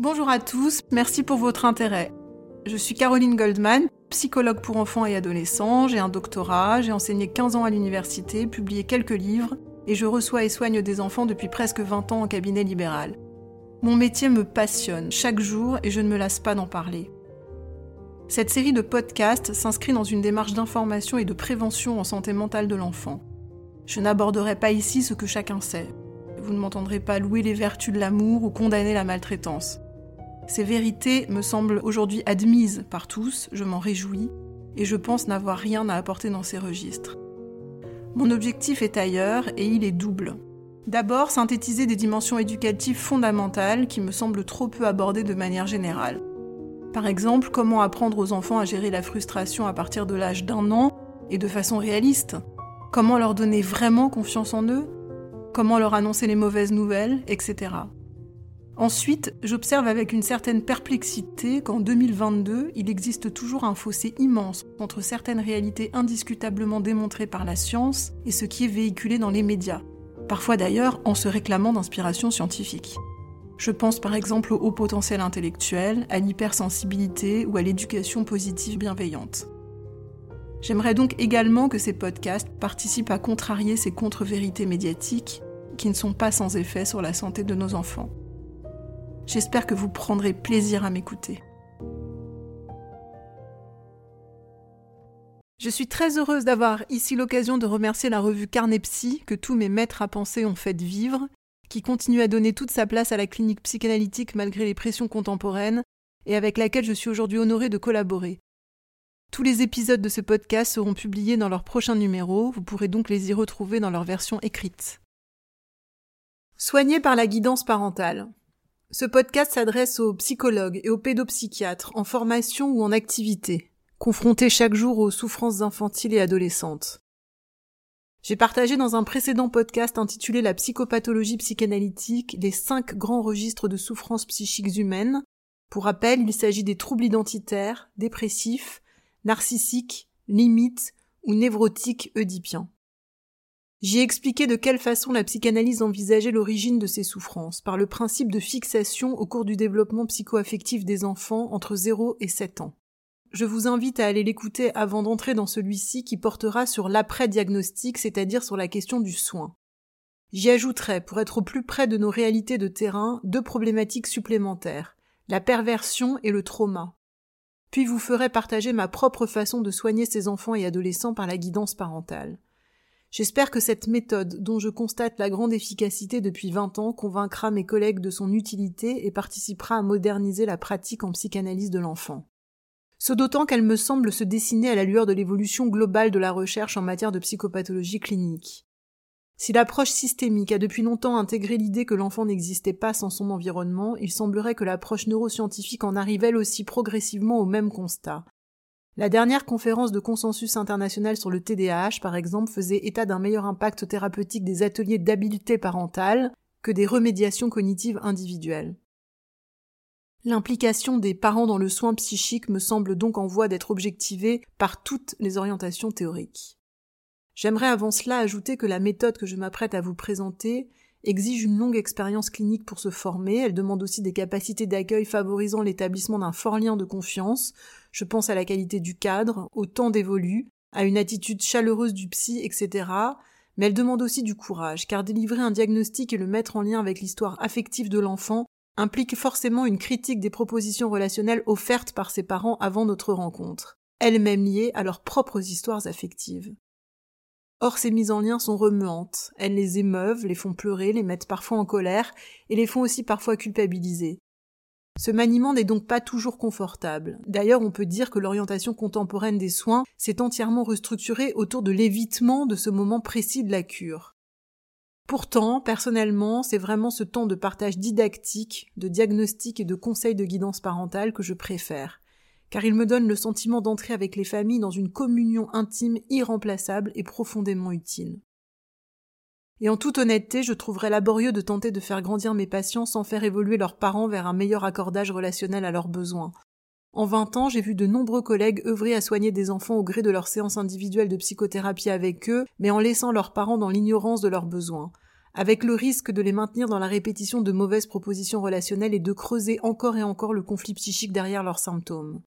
Bonjour à tous, merci pour votre intérêt. Je suis Caroline Goldman, psychologue pour enfants et adolescents, j'ai un doctorat, j'ai enseigné 15 ans à l'université, publié quelques livres, et je reçois et soigne des enfants depuis presque 20 ans en cabinet libéral. Mon métier me passionne chaque jour et je ne me lasse pas d'en parler. Cette série de podcasts s'inscrit dans une démarche d'information et de prévention en santé mentale de l'enfant. Je n'aborderai pas ici ce que chacun sait. Vous ne m'entendrez pas louer les vertus de l'amour ou condamner la maltraitance. Ces vérités me semblent aujourd'hui admises par tous, je m'en réjouis, et je pense n'avoir rien à apporter dans ces registres. Mon objectif est ailleurs et il est double. D'abord, synthétiser des dimensions éducatives fondamentales qui me semblent trop peu abordées de manière générale. Par exemple, comment apprendre aux enfants à gérer la frustration à partir de l'âge d'un an et de façon réaliste? Comment leur donner vraiment confiance en eux? Comment leur annoncer les mauvaises nouvelles, etc. Ensuite, j'observe avec une certaine perplexité qu'en 2022, il existe toujours un fossé immense entre certaines réalités indiscutablement démontrées par la science et ce qui est véhiculé dans les médias, parfois d'ailleurs en se réclamant d'inspiration scientifique. Je pense par exemple au haut potentiel intellectuel, à l'hypersensibilité ou à l'éducation positive bienveillante. J'aimerais donc également que ces podcasts participent à contrarier ces contre-vérités médiatiques qui ne sont pas sans effet sur la santé de nos enfants. J'espère que vous prendrez plaisir à m'écouter. Je suis très heureuse d'avoir ici l'occasion de remercier la revue Carnepsy que tous mes maîtres à penser ont fait vivre, qui continue à donner toute sa place à la clinique psychanalytique malgré les pressions contemporaines, et avec laquelle je suis aujourd'hui honorée de collaborer. Tous les épisodes de ce podcast seront publiés dans leur prochain numéro, vous pourrez donc les y retrouver dans leur version écrite. Soigné par la guidance parentale. Ce podcast s'adresse aux psychologues et aux pédopsychiatres en formation ou en activité, confrontés chaque jour aux souffrances infantiles et adolescentes. J'ai partagé dans un précédent podcast intitulé La psychopathologie psychanalytique les cinq grands registres de souffrances psychiques humaines. Pour rappel, il s'agit des troubles identitaires, dépressifs, narcissiques, limites ou névrotiques oedipiens. J'y ai expliqué de quelle façon la psychanalyse envisageait l'origine de ces souffrances, par le principe de fixation au cours du développement psychoaffectif des enfants entre 0 et 7 ans. Je vous invite à aller l'écouter avant d'entrer dans celui-ci qui portera sur l'après-diagnostic, c'est-à-dire sur la question du soin. J'y ajouterai, pour être au plus près de nos réalités de terrain, deux problématiques supplémentaires, la perversion et le trauma, puis vous ferai partager ma propre façon de soigner ces enfants et adolescents par la guidance parentale. J'espère que cette méthode, dont je constate la grande efficacité depuis vingt ans, convaincra mes collègues de son utilité et participera à moderniser la pratique en psychanalyse de l'enfant. Ce d'autant qu'elle me semble se dessiner à la lueur de l'évolution globale de la recherche en matière de psychopathologie clinique. Si l'approche systémique a depuis longtemps intégré l'idée que l'enfant n'existait pas sans son environnement, il semblerait que l'approche neuroscientifique en arrive elle aussi progressivement au même constat. La dernière conférence de consensus international sur le TDAH, par exemple, faisait état d'un meilleur impact thérapeutique des ateliers d'habileté parentale que des remédiations cognitives individuelles. L'implication des parents dans le soin psychique me semble donc en voie d'être objectivée par toutes les orientations théoriques. J'aimerais avant cela ajouter que la méthode que je m'apprête à vous présenter exige une longue expérience clinique pour se former, elle demande aussi des capacités d'accueil favorisant l'établissement d'un fort lien de confiance, je pense à la qualité du cadre, au temps dévolu, à une attitude chaleureuse du psy, etc. Mais elle demande aussi du courage, car délivrer un diagnostic et le mettre en lien avec l'histoire affective de l'enfant implique forcément une critique des propositions relationnelles offertes par ses parents avant notre rencontre, elles-mêmes liées à leurs propres histoires affectives. Or, ces mises en lien sont remuantes. Elles les émeuvent, les font pleurer, les mettent parfois en colère, et les font aussi parfois culpabiliser. Ce maniement n'est donc pas toujours confortable. D'ailleurs, on peut dire que l'orientation contemporaine des soins s'est entièrement restructurée autour de l'évitement de ce moment précis de la cure. Pourtant, personnellement, c'est vraiment ce temps de partage didactique, de diagnostic et de conseil de guidance parentale que je préfère car il me donne le sentiment d'entrer avec les familles dans une communion intime irremplaçable et profondément utile. Et en toute honnêteté, je trouverais laborieux de tenter de faire grandir mes patients sans faire évoluer leurs parents vers un meilleur accordage relationnel à leurs besoins. En vingt ans, j'ai vu de nombreux collègues œuvrer à soigner des enfants au gré de leurs séances individuelles de psychothérapie avec eux, mais en laissant leurs parents dans l'ignorance de leurs besoins. avec le risque de les maintenir dans la répétition de mauvaises propositions relationnelles et de creuser encore et encore le conflit psychique derrière leurs symptômes.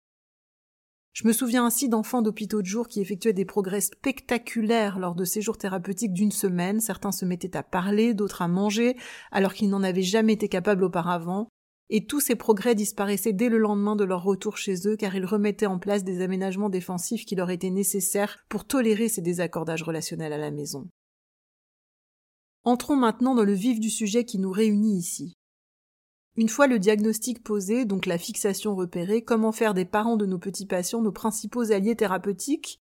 Je me souviens ainsi d'enfants d'hôpitaux de jour qui effectuaient des progrès spectaculaires lors de séjours thérapeutiques d'une semaine. Certains se mettaient à parler, d'autres à manger, alors qu'ils n'en avaient jamais été capables auparavant. Et tous ces progrès disparaissaient dès le lendemain de leur retour chez eux car ils remettaient en place des aménagements défensifs qui leur étaient nécessaires pour tolérer ces désaccordages relationnels à la maison. Entrons maintenant dans le vif du sujet qui nous réunit ici. Une fois le diagnostic posé, donc la fixation repérée, comment faire des parents de nos petits patients nos principaux alliés thérapeutiques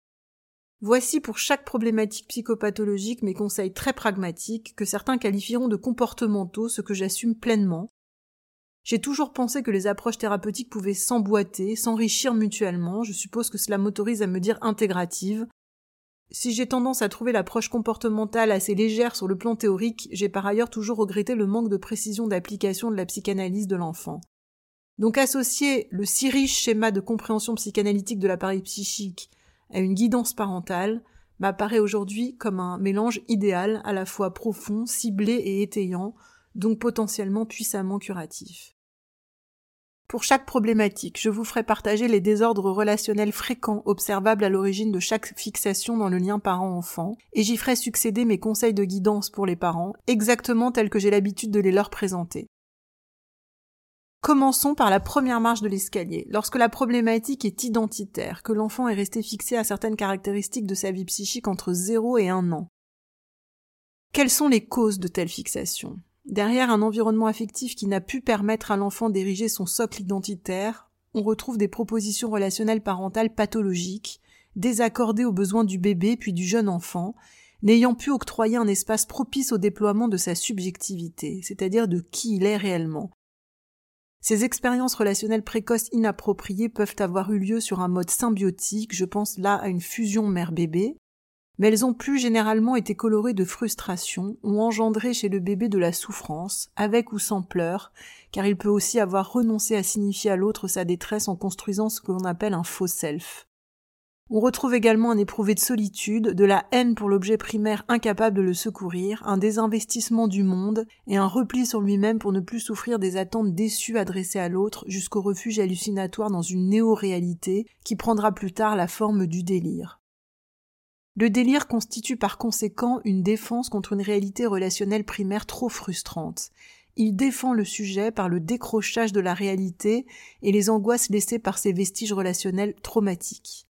Voici pour chaque problématique psychopathologique mes conseils très pragmatiques que certains qualifieront de comportementaux, ce que j'assume pleinement. J'ai toujours pensé que les approches thérapeutiques pouvaient s'emboîter, s'enrichir mutuellement, je suppose que cela m'autorise à me dire intégrative, si j'ai tendance à trouver l'approche comportementale assez légère sur le plan théorique, j'ai par ailleurs toujours regretté le manque de précision d'application de la psychanalyse de l'enfant. Donc associer le si riche schéma de compréhension psychanalytique de l'appareil psychique à une guidance parentale m'apparaît aujourd'hui comme un mélange idéal à la fois profond, ciblé et étayant, donc potentiellement puissamment curatif. Pour chaque problématique, je vous ferai partager les désordres relationnels fréquents observables à l'origine de chaque fixation dans le lien parent-enfant, et j'y ferai succéder mes conseils de guidance pour les parents, exactement tels que j'ai l'habitude de les leur présenter. Commençons par la première marche de l'escalier. Lorsque la problématique est identitaire, que l'enfant est resté fixé à certaines caractéristiques de sa vie psychique entre 0 et 1 an. Quelles sont les causes de telle fixation? Derrière un environnement affectif qui n'a pu permettre à l'enfant d'ériger son socle identitaire, on retrouve des propositions relationnelles parentales pathologiques, désaccordées aux besoins du bébé puis du jeune enfant, n'ayant pu octroyer un espace propice au déploiement de sa subjectivité, c'est-à-dire de qui il est réellement. Ces expériences relationnelles précoces inappropriées peuvent avoir eu lieu sur un mode symbiotique, je pense là à une fusion mère-bébé, mais elles ont plus généralement été colorées de frustration ou engendré chez le bébé de la souffrance, avec ou sans pleurs, car il peut aussi avoir renoncé à signifier à l'autre sa détresse en construisant ce que l'on appelle un faux self. On retrouve également un éprouvé de solitude, de la haine pour l'objet primaire incapable de le secourir, un désinvestissement du monde et un repli sur lui-même pour ne plus souffrir des attentes déçues adressées à l'autre jusqu'au refuge hallucinatoire dans une néo-réalité qui prendra plus tard la forme du délire. Le délire constitue par conséquent une défense contre une réalité relationnelle primaire trop frustrante. Il défend le sujet par le décrochage de la réalité et les angoisses laissées par ces vestiges relationnels traumatiques.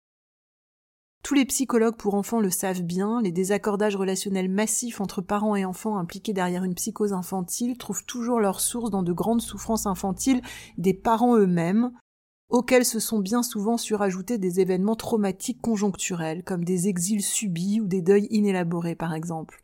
Tous les psychologues pour enfants le savent bien, les désaccordages relationnels massifs entre parents et enfants impliqués derrière une psychose infantile trouvent toujours leur source dans de grandes souffrances infantiles des parents eux-mêmes, auxquels se sont bien souvent surajoutés des événements traumatiques conjoncturels, comme des exils subis ou des deuils inélaborés par exemple.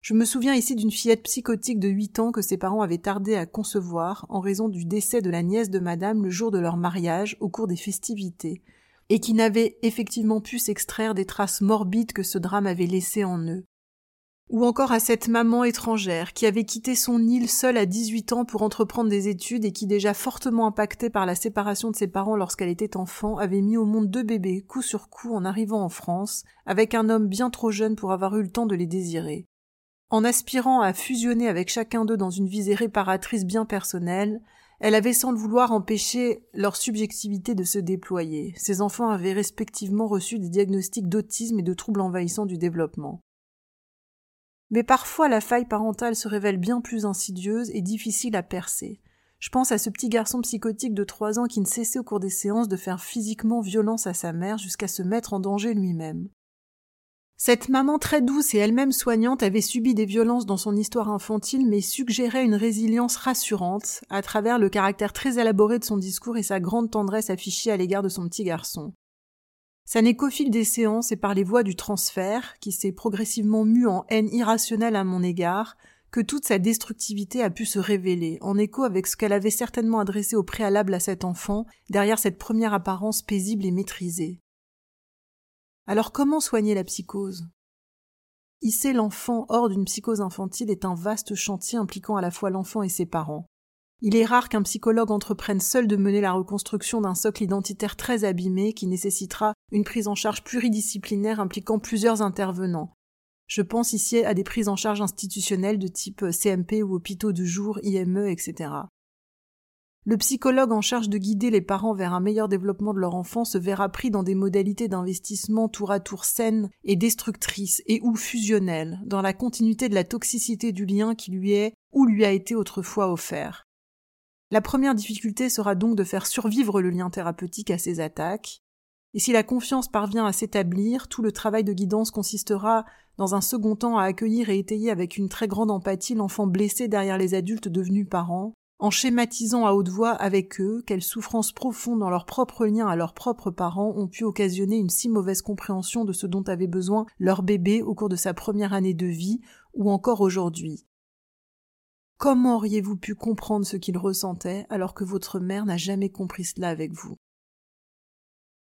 Je me souviens ici d'une fillette psychotique de huit ans que ses parents avaient tardé à concevoir en raison du décès de la nièce de madame le jour de leur mariage au cours des festivités, et qui n'avait effectivement pu s'extraire des traces morbides que ce drame avait laissées en eux ou encore à cette maman étrangère qui avait quitté son île seule à 18 ans pour entreprendre des études et qui déjà fortement impactée par la séparation de ses parents lorsqu'elle était enfant avait mis au monde deux bébés coup sur coup en arrivant en France avec un homme bien trop jeune pour avoir eu le temps de les désirer. En aspirant à fusionner avec chacun d'eux dans une visée réparatrice bien personnelle, elle avait sans le vouloir empêché leur subjectivité de se déployer. Ses enfants avaient respectivement reçu des diagnostics d'autisme et de troubles envahissants du développement. Mais parfois la faille parentale se révèle bien plus insidieuse et difficile à percer. Je pense à ce petit garçon psychotique de trois ans qui ne cessait au cours des séances de faire physiquement violence à sa mère jusqu'à se mettre en danger lui-même. Cette maman très douce et elle-même soignante avait subi des violences dans son histoire infantile mais suggérait une résilience rassurante à travers le caractère très élaboré de son discours et sa grande tendresse affichée à l'égard de son petit garçon. Ça n'est qu'au fil des séances et par les voies du transfert, qui s'est progressivement mu en haine irrationnelle à mon égard, que toute sa destructivité a pu se révéler, en écho avec ce qu'elle avait certainement adressé au préalable à cet enfant, derrière cette première apparence paisible et maîtrisée. Alors comment soigner la psychose? Hisser l'enfant hors d'une psychose infantile est un vaste chantier impliquant à la fois l'enfant et ses parents. Il est rare qu'un psychologue entreprenne seul de mener la reconstruction d'un socle identitaire très abîmé qui nécessitera une prise en charge pluridisciplinaire impliquant plusieurs intervenants. Je pense ici à des prises en charge institutionnelles de type CMP ou hôpitaux de jour, IME, etc. Le psychologue en charge de guider les parents vers un meilleur développement de leur enfant se verra pris dans des modalités d'investissement tour à tour saines et destructrices et ou fusionnelles, dans la continuité de la toxicité du lien qui lui est ou lui a été autrefois offert. La première difficulté sera donc de faire survivre le lien thérapeutique à ces attaques, et si la confiance parvient à s'établir, tout le travail de guidance consistera, dans un second temps, à accueillir et étayer avec une très grande empathie l'enfant blessé derrière les adultes devenus parents, en schématisant à haute voix avec eux quelles souffrances profondes dans leur propre lien à leurs propres parents ont pu occasionner une si mauvaise compréhension de ce dont avait besoin leur bébé au cours de sa première année de vie, ou encore aujourd'hui. Comment auriez-vous pu comprendre ce qu'il ressentait alors que votre mère n'a jamais compris cela avec vous?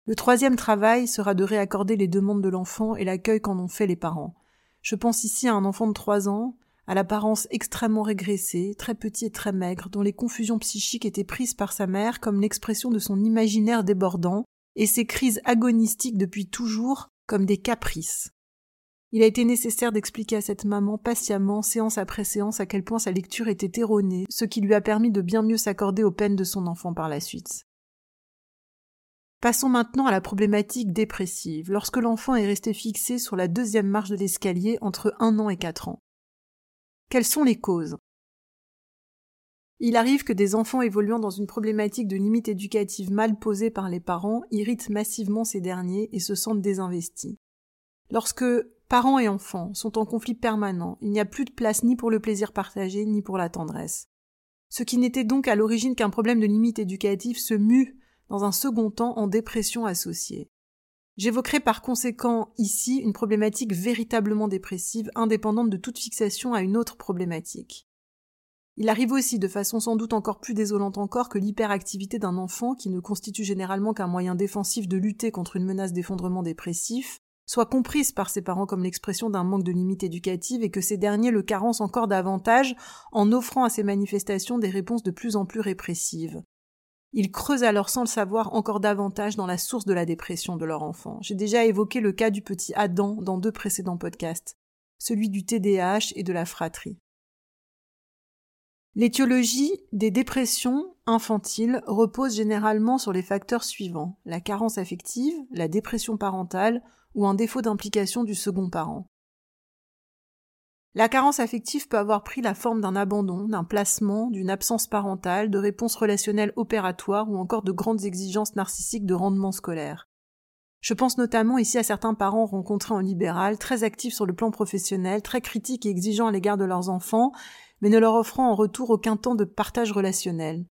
Le troisième travail sera de réaccorder les demandes de l'enfant et l'accueil qu'en ont fait les parents. Je pense ici à un enfant de trois ans à l'apparence extrêmement régressée, très petit et très maigre, dont les confusions psychiques étaient prises par sa mère comme l'expression de son imaginaire débordant, et ses crises agonistiques depuis toujours comme des caprices. Il a été nécessaire d'expliquer à cette maman patiemment, séance après séance, à quel point sa lecture était erronée, ce qui lui a permis de bien mieux s'accorder aux peines de son enfant par la suite. Passons maintenant à la problématique dépressive, lorsque l'enfant est resté fixé sur la deuxième marche de l'escalier entre un an et quatre ans. Quelles sont les causes? Il arrive que des enfants évoluant dans une problématique de limite éducative mal posée par les parents irritent massivement ces derniers et se sentent désinvestis. Lorsque parents et enfants sont en conflit permanent, il n'y a plus de place ni pour le plaisir partagé ni pour la tendresse. Ce qui n'était donc à l'origine qu'un problème de limite éducative se mue dans un second temps en dépression associée. J'évoquerai par conséquent ici une problématique véritablement dépressive, indépendante de toute fixation à une autre problématique. Il arrive aussi, de façon sans doute encore plus désolante encore, que l'hyperactivité d'un enfant, qui ne constitue généralement qu'un moyen défensif de lutter contre une menace d'effondrement dépressif, soit comprise par ses parents comme l'expression d'un manque de limite éducative et que ces derniers le carencent encore davantage en offrant à ces manifestations des réponses de plus en plus répressives. Ils creusent alors sans le savoir encore davantage dans la source de la dépression de leur enfant. J'ai déjà évoqué le cas du petit Adam dans deux précédents podcasts, celui du TDAH et de la fratrie. L'étiologie des dépressions infantiles repose généralement sur les facteurs suivants la carence affective, la dépression parentale ou un défaut d'implication du second parent. La carence affective peut avoir pris la forme d'un abandon, d'un placement, d'une absence parentale, de réponses relationnelles opératoires ou encore de grandes exigences narcissiques de rendement scolaire. Je pense notamment ici à certains parents rencontrés en libéral, très actifs sur le plan professionnel, très critiques et exigeants à l'égard de leurs enfants, mais ne leur offrant en retour aucun temps de partage relationnel.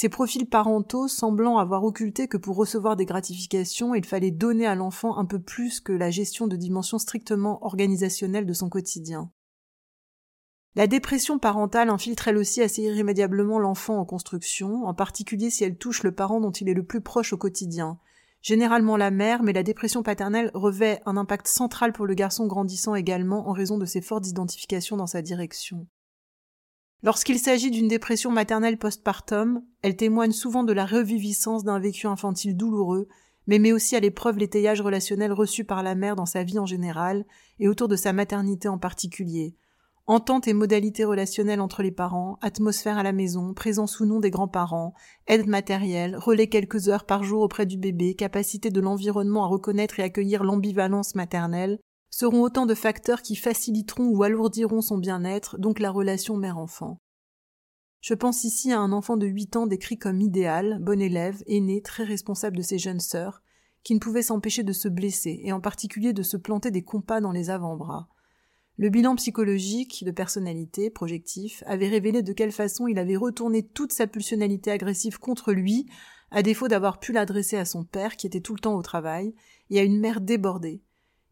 Ces profils parentaux semblant avoir occulté que pour recevoir des gratifications, il fallait donner à l'enfant un peu plus que la gestion de dimensions strictement organisationnelles de son quotidien. La dépression parentale infiltre elle aussi assez irrémédiablement l'enfant en construction, en particulier si elle touche le parent dont il est le plus proche au quotidien. Généralement la mère, mais la dépression paternelle revêt un impact central pour le garçon grandissant également en raison de ses fortes identifications dans sa direction. Lorsqu'il s'agit d'une dépression maternelle postpartum, elle témoigne souvent de la reviviscence d'un vécu infantile douloureux, mais met aussi à l'épreuve l'étayage relationnel reçu par la mère dans sa vie en général et autour de sa maternité en particulier. Entente et modalités relationnelles entre les parents, atmosphère à la maison, présence ou non des grands-parents, aide matérielle, relais quelques heures par jour auprès du bébé, capacité de l'environnement à reconnaître et accueillir l'ambivalence maternelle, seront autant de facteurs qui faciliteront ou alourdiront son bien-être, donc la relation mère-enfant. Je pense ici à un enfant de 8 ans décrit comme idéal, bon élève, aîné, très responsable de ses jeunes sœurs, qui ne pouvait s'empêcher de se blesser, et en particulier de se planter des compas dans les avant-bras. Le bilan psychologique de personnalité, projectif, avait révélé de quelle façon il avait retourné toute sa pulsionalité agressive contre lui, à défaut d'avoir pu l'adresser à son père, qui était tout le temps au travail, et à une mère débordée,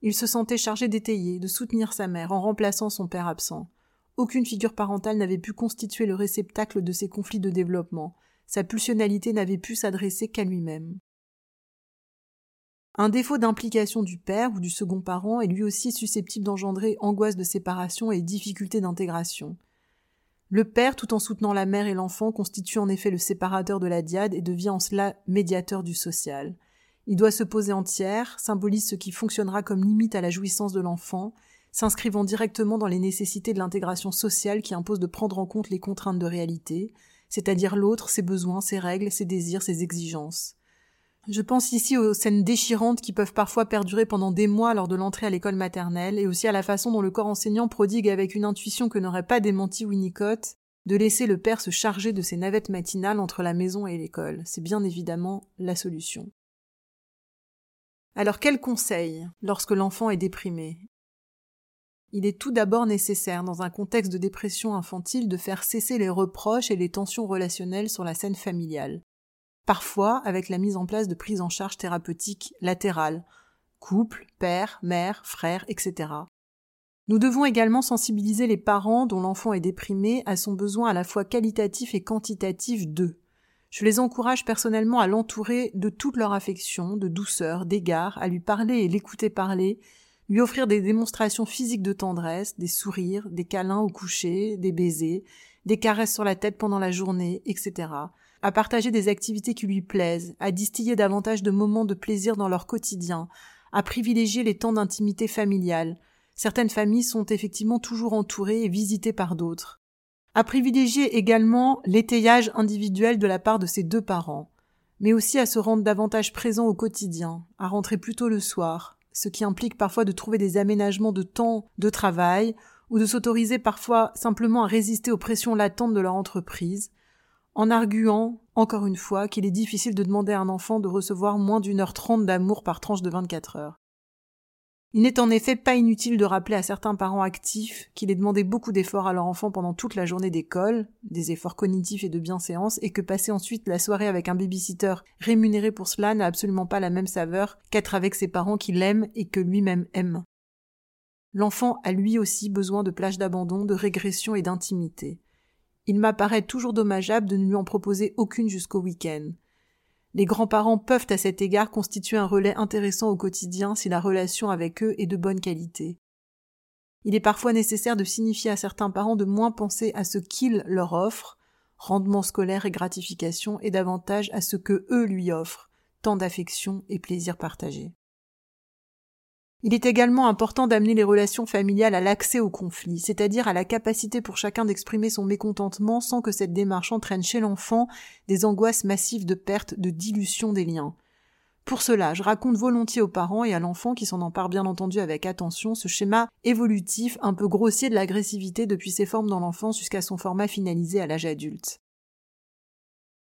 il se sentait chargé d'étayer, de soutenir sa mère en remplaçant son père absent. Aucune figure parentale n'avait pu constituer le réceptacle de ces conflits de développement. Sa pulsionalité n'avait pu s'adresser qu'à lui-même. Un défaut d'implication du père ou du second parent est lui aussi susceptible d'engendrer angoisse de séparation et difficulté d'intégration. Le père, tout en soutenant la mère et l'enfant, constitue en effet le séparateur de la diade et devient en cela médiateur du social. Il doit se poser en tiers, symbolise ce qui fonctionnera comme limite à la jouissance de l'enfant, s'inscrivant directement dans les nécessités de l'intégration sociale qui impose de prendre en compte les contraintes de réalité, c'est-à-dire l'autre, ses besoins, ses règles, ses désirs, ses exigences. Je pense ici aux scènes déchirantes qui peuvent parfois perdurer pendant des mois lors de l'entrée à l'école maternelle, et aussi à la façon dont le corps enseignant prodigue avec une intuition que n'aurait pas démenti Winnicott de laisser le père se charger de ses navettes matinales entre la maison et l'école. C'est bien évidemment la solution. Alors quel conseil lorsque l'enfant est déprimé? Il est tout d'abord nécessaire, dans un contexte de dépression infantile, de faire cesser les reproches et les tensions relationnelles sur la scène familiale parfois avec la mise en place de prises en charge thérapeutiques latérales, couple, père, mère, frère, etc. Nous devons également sensibiliser les parents dont l'enfant est déprimé à son besoin à la fois qualitatif et quantitatif d'eux. Je les encourage personnellement à l'entourer de toute leur affection, de douceur, d'égard, à lui parler et l'écouter parler, lui offrir des démonstrations physiques de tendresse, des sourires, des câlins au coucher, des baisers, des caresses sur la tête pendant la journée, etc à partager des activités qui lui plaisent, à distiller davantage de moments de plaisir dans leur quotidien, à privilégier les temps d'intimité familiale. Certaines familles sont effectivement toujours entourées et visitées par d'autres. À privilégier également l'étayage individuel de la part de ses deux parents, mais aussi à se rendre davantage présent au quotidien, à rentrer plus tôt le soir, ce qui implique parfois de trouver des aménagements de temps de travail, ou de s'autoriser parfois simplement à résister aux pressions latentes de leur entreprise, en arguant, encore une fois, qu'il est difficile de demander à un enfant de recevoir moins d'une heure trente d'amour par tranche de vingt-quatre heures. Il n'est en effet pas inutile de rappeler à certains parents actifs qu'il est demandé beaucoup d'efforts à leur enfant pendant toute la journée d'école, des efforts cognitifs et de bienséance, et que passer ensuite la soirée avec un babysitter rémunéré pour cela n'a absolument pas la même saveur qu'être avec ses parents qui l'aiment et que lui-même aime. L'enfant a lui aussi besoin de plages d'abandon, de régression et d'intimité. Il m'apparaît toujours dommageable de ne lui en proposer aucune jusqu'au week-end. Les grands-parents peuvent à cet égard constituer un relais intéressant au quotidien si la relation avec eux est de bonne qualité. Il est parfois nécessaire de signifier à certains parents de moins penser à ce qu'ils leur offrent, rendement scolaire et gratification, et davantage à ce que eux lui offrent, tant d'affection et plaisir partagé. Il est également important d'amener les relations familiales à l'accès au conflit, c'est-à-dire à la capacité pour chacun d'exprimer son mécontentement sans que cette démarche entraîne chez l'enfant des angoisses massives de perte, de dilution des liens. Pour cela, je raconte volontiers aux parents et à l'enfant qui s'en empare bien entendu avec attention ce schéma évolutif un peu grossier de l'agressivité depuis ses formes dans l'enfance jusqu'à son format finalisé à l'âge adulte.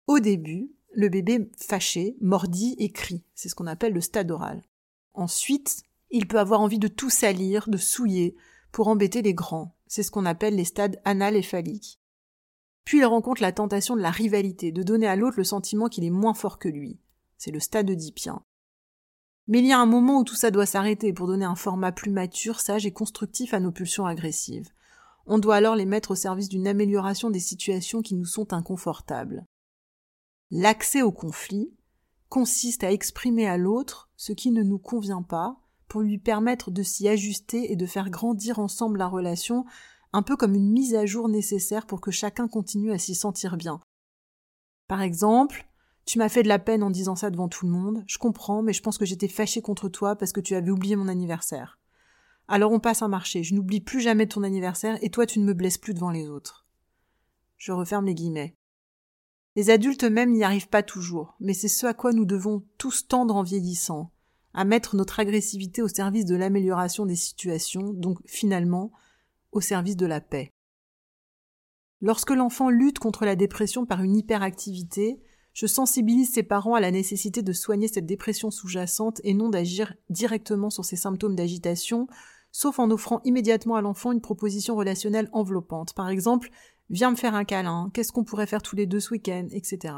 Au début, le bébé fâché mordit et crie, c'est ce qu'on appelle le stade oral. Ensuite, il peut avoir envie de tout salir, de souiller, pour embêter les grands. C'est ce qu'on appelle les stades anal et. Puis il rencontre la tentation de la rivalité, de donner à l'autre le sentiment qu'il est moins fort que lui. C'est le stade oedipien. Mais il y a un moment où tout ça doit s'arrêter pour donner un format plus mature, sage et constructif à nos pulsions agressives. On doit alors les mettre au service d'une amélioration des situations qui nous sont inconfortables. L'accès au conflit consiste à exprimer à l'autre ce qui ne nous convient pas, pour lui permettre de s'y ajuster et de faire grandir ensemble la relation, un peu comme une mise à jour nécessaire pour que chacun continue à s'y sentir bien. Par exemple, tu m'as fait de la peine en disant ça devant tout le monde, je comprends, mais je pense que j'étais fâchée contre toi parce que tu avais oublié mon anniversaire. Alors on passe un marché, je n'oublie plus jamais ton anniversaire et toi tu ne me blesses plus devant les autres. Je referme les guillemets. Les adultes eux-mêmes n'y arrivent pas toujours, mais c'est ce à quoi nous devons tous tendre en vieillissant, à mettre notre agressivité au service de l'amélioration des situations, donc finalement au service de la paix. Lorsque l'enfant lutte contre la dépression par une hyperactivité, je sensibilise ses parents à la nécessité de soigner cette dépression sous-jacente et non d'agir directement sur ces symptômes d'agitation, sauf en offrant immédiatement à l'enfant une proposition relationnelle enveloppante. Par exemple, viens me faire un câlin, qu'est-ce qu'on pourrait faire tous les deux ce week-end, etc.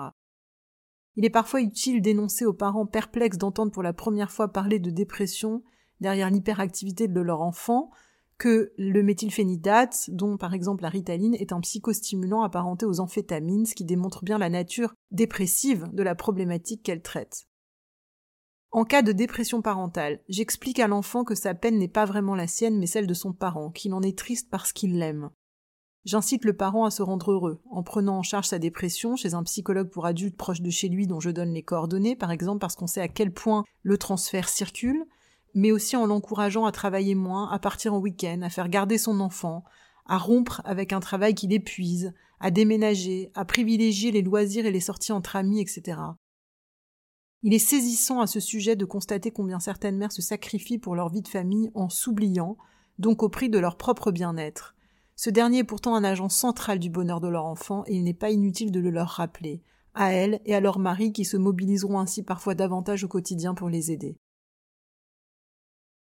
Il est parfois utile d'énoncer aux parents perplexes d'entendre pour la première fois parler de dépression derrière l'hyperactivité de leur enfant que le méthylphénidate, dont par exemple la ritaline, est un psychostimulant apparenté aux amphétamines, ce qui démontre bien la nature dépressive de la problématique qu'elle traite. En cas de dépression parentale, j'explique à l'enfant que sa peine n'est pas vraiment la sienne mais celle de son parent, qu'il en est triste parce qu'il l'aime. J'incite le parent à se rendre heureux, en prenant en charge sa dépression chez un psychologue pour adultes proche de chez lui dont je donne les coordonnées, par exemple parce qu'on sait à quel point le transfert circule, mais aussi en l'encourageant à travailler moins, à partir en week-end, à faire garder son enfant, à rompre avec un travail qui l'épuise, à déménager, à privilégier les loisirs et les sorties entre amis, etc. Il est saisissant à ce sujet de constater combien certaines mères se sacrifient pour leur vie de famille en s'oubliant, donc au prix de leur propre bien-être. Ce dernier est pourtant un agent central du bonheur de leur enfant et il n'est pas inutile de le leur rappeler, à elles et à leurs maris qui se mobiliseront ainsi parfois davantage au quotidien pour les aider.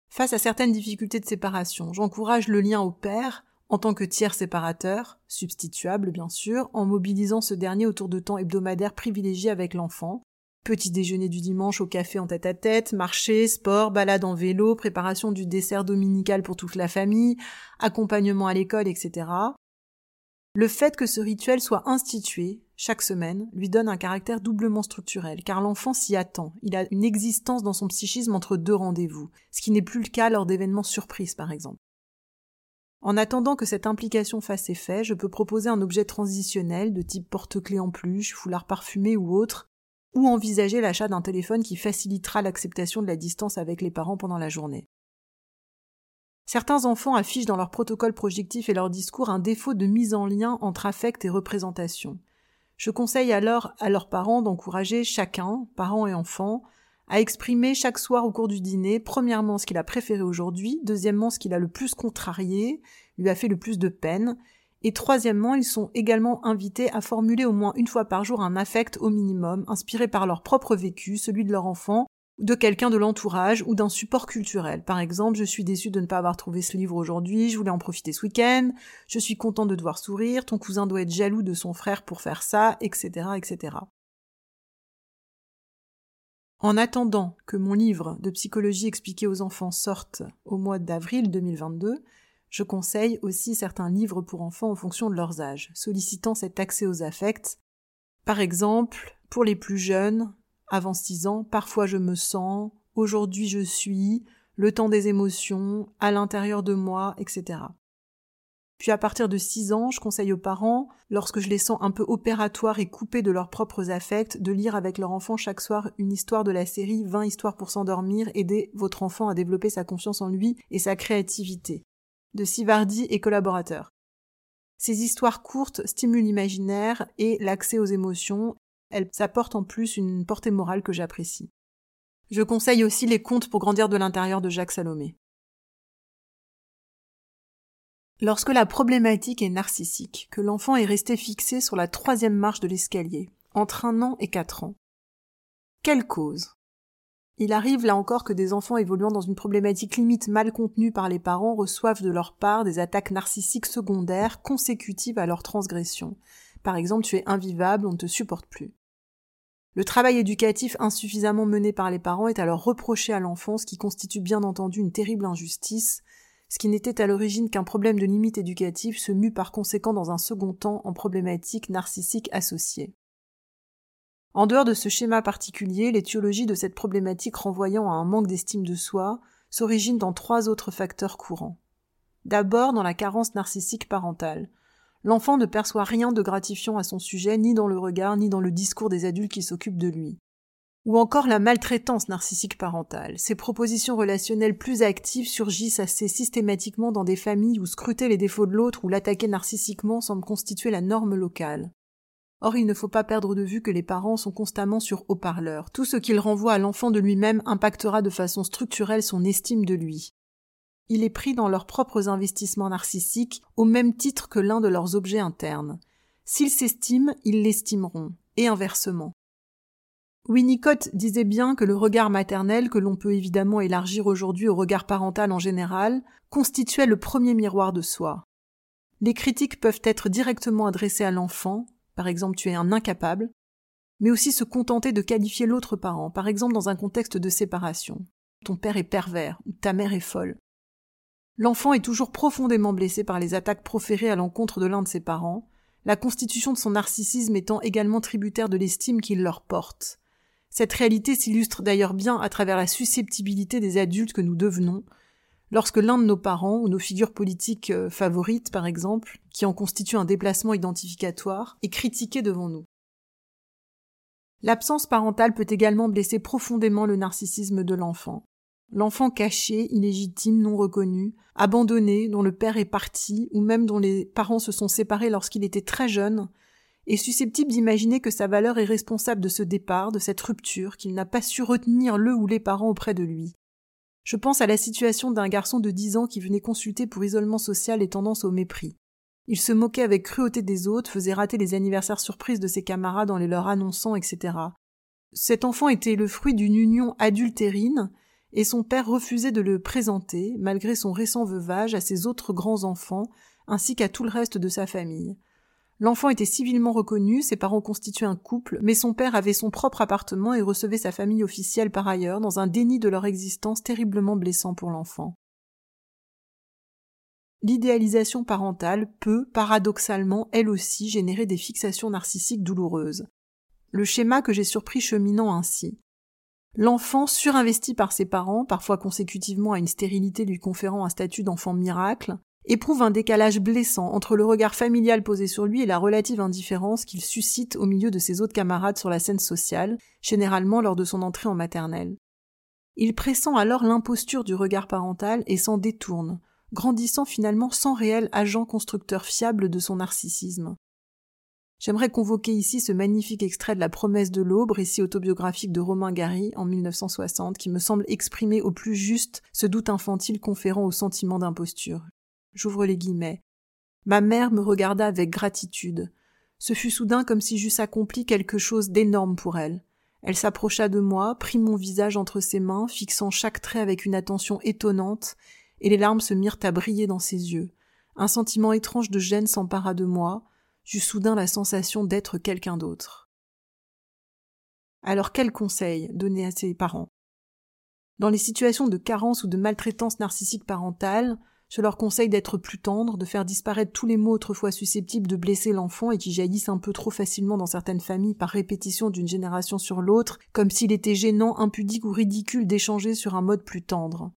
Face à certaines difficultés de séparation, j'encourage le lien au père en tant que tiers séparateur, substituable bien sûr, en mobilisant ce dernier autour de temps hebdomadaires privilégiés avec l'enfant, Petit déjeuner du dimanche au café en tête à tête, marché, sport, balade en vélo, préparation du dessert dominical pour toute la famille, accompagnement à l'école, etc. Le fait que ce rituel soit institué chaque semaine lui donne un caractère doublement structurel, car l'enfant s'y attend. Il a une existence dans son psychisme entre deux rendez-vous, ce qui n'est plus le cas lors d'événements surprises, par exemple. En attendant que cette implication fasse effet, je peux proposer un objet transitionnel de type porte-clés en pluche, foulard parfumé ou autre, ou envisager l'achat d'un téléphone qui facilitera l'acceptation de la distance avec les parents pendant la journée. Certains enfants affichent dans leur protocole projectif et leur discours un défaut de mise en lien entre affect et représentation. Je conseille alors à leurs parents d'encourager chacun, parents et enfants, à exprimer chaque soir au cours du dîner, premièrement ce qu'il a préféré aujourd'hui, deuxièmement ce qu'il a le plus contrarié, lui a fait le plus de peine, et troisièmement, ils sont également invités à formuler au moins une fois par jour un affect au minimum, inspiré par leur propre vécu, celui de leur enfant, de quelqu'un de l'entourage ou d'un support culturel. Par exemple, je suis déçu de ne pas avoir trouvé ce livre aujourd'hui, je voulais en profiter ce week-end, je suis content de devoir sourire, ton cousin doit être jaloux de son frère pour faire ça, etc., etc. En attendant que mon livre de psychologie expliquée aux enfants sorte au mois d'avril 2022, je conseille aussi certains livres pour enfants en fonction de leurs âges, sollicitant cet accès aux affects. Par exemple, pour les plus jeunes, avant 6 ans, parfois je me sens, aujourd'hui je suis, le temps des émotions, à l'intérieur de moi, etc. Puis à partir de 6 ans, je conseille aux parents, lorsque je les sens un peu opératoires et coupés de leurs propres affects, de lire avec leur enfant chaque soir une histoire de la série 20 histoires pour s'endormir, aider votre enfant à développer sa confiance en lui et sa créativité de Sivardi et collaborateurs. Ces histoires courtes stimulent l'imaginaire et l'accès aux émotions. Elles apportent en plus une portée morale que j'apprécie. Je conseille aussi les contes pour grandir de l'intérieur de Jacques Salomé. Lorsque la problématique est narcissique, que l'enfant est resté fixé sur la troisième marche de l'escalier, entre un an et quatre ans, quelle cause? Il arrive là encore que des enfants évoluant dans une problématique limite mal contenue par les parents reçoivent de leur part des attaques narcissiques secondaires consécutives à leur transgression. Par exemple, tu es invivable, on ne te supporte plus. Le travail éducatif insuffisamment mené par les parents est alors reproché à l'enfant, ce qui constitue bien entendu une terrible injustice. Ce qui n'était à l'origine qu'un problème de limite éducative se mue par conséquent dans un second temps en problématique narcissique associée. En dehors de ce schéma particulier, l'étiologie de cette problématique renvoyant à un manque d'estime de soi s'origine dans trois autres facteurs courants. D'abord dans la carence narcissique parentale. L'enfant ne perçoit rien de gratifiant à son sujet, ni dans le regard, ni dans le discours des adultes qui s'occupent de lui. Ou encore la maltraitance narcissique parentale. Ces propositions relationnelles plus actives surgissent assez systématiquement dans des familles où scruter les défauts de l'autre ou l'attaquer narcissiquement semble constituer la norme locale. Or, il ne faut pas perdre de vue que les parents sont constamment sur haut-parleur. Tout ce qu'ils renvoient à l'enfant de lui-même impactera de façon structurelle son estime de lui. Il est pris dans leurs propres investissements narcissiques au même titre que l'un de leurs objets internes. S'ils s'estiment, ils l'estimeront, et inversement. Winnicott disait bien que le regard maternel, que l'on peut évidemment élargir aujourd'hui au regard parental en général, constituait le premier miroir de soi. Les critiques peuvent être directement adressées à l'enfant, par exemple tu es un incapable, mais aussi se contenter de qualifier l'autre parent, par exemple dans un contexte de séparation. Ton père est pervers ou ta mère est folle. L'enfant est toujours profondément blessé par les attaques proférées à l'encontre de l'un de ses parents, la constitution de son narcissisme étant également tributaire de l'estime qu'il leur porte. Cette réalité s'illustre d'ailleurs bien à travers la susceptibilité des adultes que nous devenons, Lorsque l'un de nos parents ou nos figures politiques euh, favorites, par exemple, qui en constituent un déplacement identificatoire, est critiqué devant nous. L'absence parentale peut également blesser profondément le narcissisme de l'enfant. L'enfant caché, illégitime, non reconnu, abandonné, dont le père est parti, ou même dont les parents se sont séparés lorsqu'il était très jeune, est susceptible d'imaginer que sa valeur est responsable de ce départ, de cette rupture, qu'il n'a pas su retenir le ou les parents auprès de lui. Je pense à la situation d'un garçon de dix ans qui venait consulter pour isolement social et tendance au mépris. Il se moquait avec cruauté des autres, faisait rater les anniversaires surprises de ses camarades en les leur annonçant, etc. Cet enfant était le fruit d'une union adultérine, et son père refusait de le présenter, malgré son récent veuvage, à ses autres grands enfants, ainsi qu'à tout le reste de sa famille. L'enfant était civilement reconnu, ses parents constituaient un couple, mais son père avait son propre appartement et recevait sa famille officielle par ailleurs, dans un déni de leur existence terriblement blessant pour l'enfant. L'idéalisation parentale peut, paradoxalement, elle aussi, générer des fixations narcissiques douloureuses. Le schéma que j'ai surpris cheminant ainsi. L'enfant, surinvesti par ses parents, parfois consécutivement à une stérilité lui conférant un statut d'enfant miracle, éprouve un décalage blessant entre le regard familial posé sur lui et la relative indifférence qu'il suscite au milieu de ses autres camarades sur la scène sociale, généralement lors de son entrée en maternelle. Il pressent alors l'imposture du regard parental et s'en détourne, grandissant finalement sans réel agent constructeur fiable de son narcissisme. J'aimerais convoquer ici ce magnifique extrait de La promesse de l'aube, récit autobiographique de Romain Gary en 1960, qui me semble exprimer au plus juste ce doute infantile conférant au sentiment d'imposture. J'ouvre les guillemets. Ma mère me regarda avec gratitude. Ce fut soudain comme si j'eusse accompli quelque chose d'énorme pour elle. Elle s'approcha de moi, prit mon visage entre ses mains, fixant chaque trait avec une attention étonnante, et les larmes se mirent à briller dans ses yeux. Un sentiment étrange de gêne s'empara de moi, j'eus soudain la sensation d'être quelqu'un d'autre. Alors quel conseil donner à ses parents? Dans les situations de carence ou de maltraitance narcissique parentale, je leur conseille d'être plus tendres, de faire disparaître tous les mots autrefois susceptibles de blesser l'enfant et qui jaillissent un peu trop facilement dans certaines familles par répétition d'une génération sur l'autre, comme s'il était gênant, impudique ou ridicule d'échanger sur un mode plus tendre.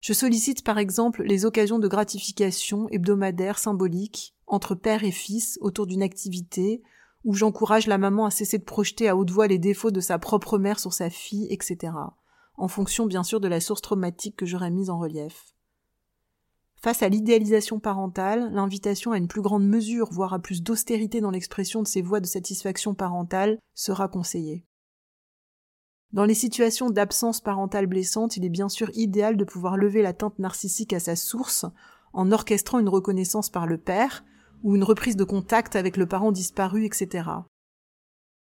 Je sollicite par exemple les occasions de gratification hebdomadaires symboliques entre père et fils autour d'une activité, où j'encourage la maman à cesser de projeter à haute voix les défauts de sa propre mère sur sa fille, etc., en fonction bien sûr de la source traumatique que j'aurais mise en relief. Face à l'idéalisation parentale, l'invitation à une plus grande mesure, voire à plus d'austérité dans l'expression de ces voies de satisfaction parentale, sera conseillée. Dans les situations d'absence parentale blessante, il est bien sûr idéal de pouvoir lever l'attente narcissique à sa source en orchestrant une reconnaissance par le père ou une reprise de contact avec le parent disparu, etc.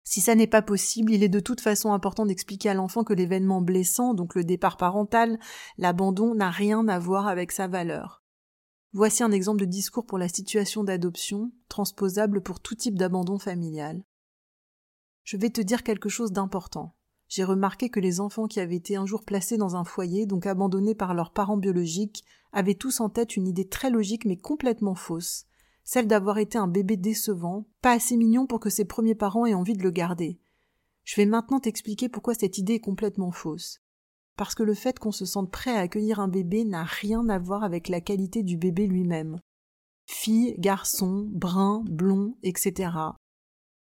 Si ça n'est pas possible, il est de toute façon important d'expliquer à l'enfant que l'événement blessant, donc le départ parental, l'abandon, n'a rien à voir avec sa valeur. Voici un exemple de discours pour la situation d'adoption, transposable pour tout type d'abandon familial. Je vais te dire quelque chose d'important. J'ai remarqué que les enfants qui avaient été un jour placés dans un foyer, donc abandonnés par leurs parents biologiques, avaient tous en tête une idée très logique mais complètement fausse, celle d'avoir été un bébé décevant, pas assez mignon pour que ses premiers parents aient envie de le garder. Je vais maintenant t'expliquer pourquoi cette idée est complètement fausse. Parce que le fait qu'on se sente prêt à accueillir un bébé n'a rien à voir avec la qualité du bébé lui-même. Fille, garçon, brun, blond, etc.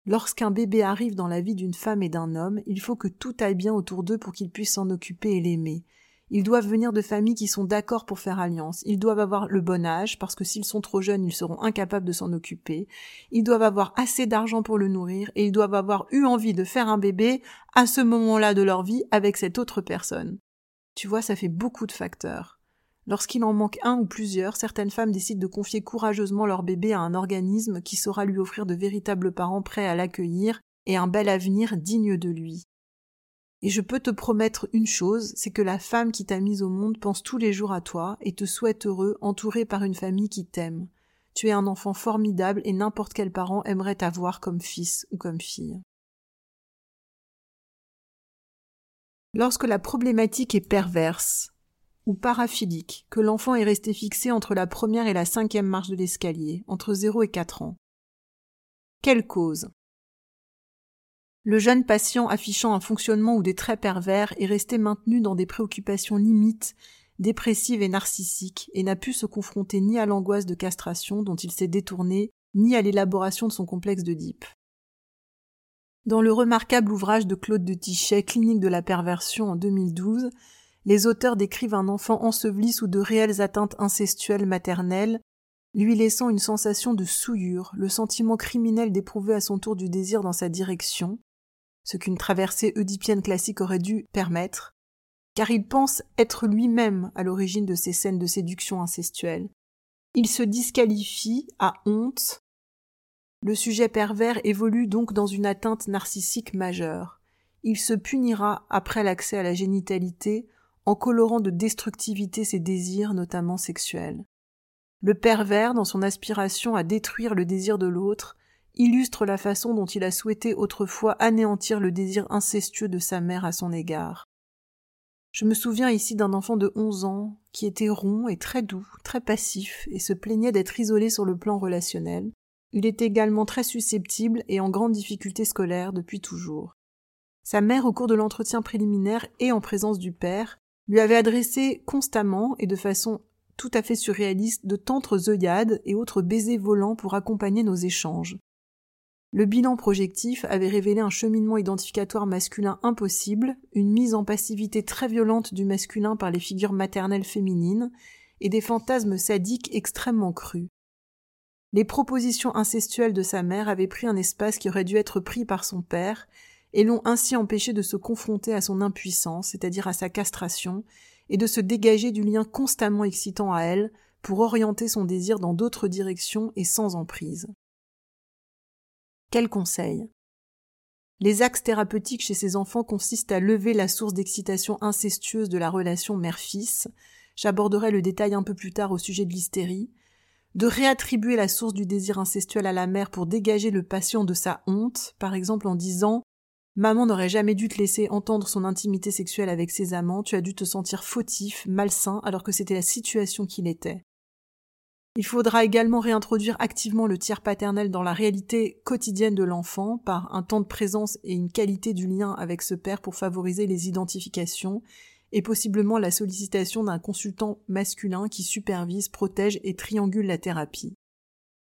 Lorsqu'un bébé arrive dans la vie d'une femme et d'un homme, il faut que tout aille bien autour d'eux pour qu'ils puissent s'en occuper et l'aimer. Ils doivent venir de familles qui sont d'accord pour faire alliance. Ils doivent avoir le bon âge, parce que s'ils sont trop jeunes, ils seront incapables de s'en occuper. Ils doivent avoir assez d'argent pour le nourrir, et ils doivent avoir eu envie de faire un bébé à ce moment-là de leur vie avec cette autre personne. Tu vois, ça fait beaucoup de facteurs. Lorsqu'il en manque un ou plusieurs, certaines femmes décident de confier courageusement leur bébé à un organisme qui saura lui offrir de véritables parents prêts à l'accueillir et un bel avenir digne de lui. Et je peux te promettre une chose, c'est que la femme qui t'a mise au monde pense tous les jours à toi et te souhaite heureux, entouré par une famille qui t'aime. Tu es un enfant formidable et n'importe quel parent aimerait t'avoir comme fils ou comme fille. Lorsque la problématique est perverse ou paraphilique, que l'enfant est resté fixé entre la première et la cinquième marche de l'escalier, entre 0 et 4 ans. Quelle cause? Le jeune patient affichant un fonctionnement ou des traits pervers est resté maintenu dans des préoccupations limites, dépressives et narcissiques, et n'a pu se confronter ni à l'angoisse de castration dont il s'est détourné, ni à l'élaboration de son complexe d'Oedipe. Dans le remarquable ouvrage de Claude de Tichet, Clinique de la perversion en 2012, les auteurs décrivent un enfant enseveli sous de réelles atteintes incestuelles maternelles, lui laissant une sensation de souillure, le sentiment criminel d'éprouver à son tour du désir dans sa direction, ce qu'une traversée oedipienne classique aurait dû permettre, car il pense être lui-même à l'origine de ces scènes de séduction incestuelle. Il se disqualifie à honte. Le sujet pervers évolue donc dans une atteinte narcissique majeure. Il se punira après l'accès à la génitalité en colorant de destructivité ses désirs, notamment sexuels. Le pervers, dans son aspiration à détruire le désir de l'autre, illustre la façon dont il a souhaité autrefois anéantir le désir incestueux de sa mère à son égard. Je me souviens ici d'un enfant de onze ans qui était rond et très doux, très passif, et se plaignait d'être isolé sur le plan relationnel. Il était également très susceptible et en grande difficulté scolaire depuis toujours. Sa mère, au cours de l'entretien préliminaire et en présence du père, lui avait adressé constamment et de façon tout à fait surréaliste de tantres œillades et autres baisers volants pour accompagner nos échanges. Le bilan projectif avait révélé un cheminement identificatoire masculin impossible, une mise en passivité très violente du masculin par les figures maternelles féminines, et des fantasmes sadiques extrêmement crus. Les propositions incestuelles de sa mère avaient pris un espace qui aurait dû être pris par son père, et l'ont ainsi empêché de se confronter à son impuissance, c'est-à-dire à sa castration, et de se dégager du lien constamment excitant à elle pour orienter son désir dans d'autres directions et sans emprise. Quel conseil? Les axes thérapeutiques chez ces enfants consistent à lever la source d'excitation incestueuse de la relation mère-fils, j'aborderai le détail un peu plus tard au sujet de l'hystérie, de réattribuer la source du désir incestuel à la mère pour dégager le patient de sa honte, par exemple en disant Maman n'aurait jamais dû te laisser entendre son intimité sexuelle avec ses amants, tu as dû te sentir fautif, malsain, alors que c'était la situation qu'il était. Il faudra également réintroduire activement le tiers paternel dans la réalité quotidienne de l'enfant par un temps de présence et une qualité du lien avec ce père pour favoriser les identifications et possiblement la sollicitation d'un consultant masculin qui supervise, protège et triangule la thérapie.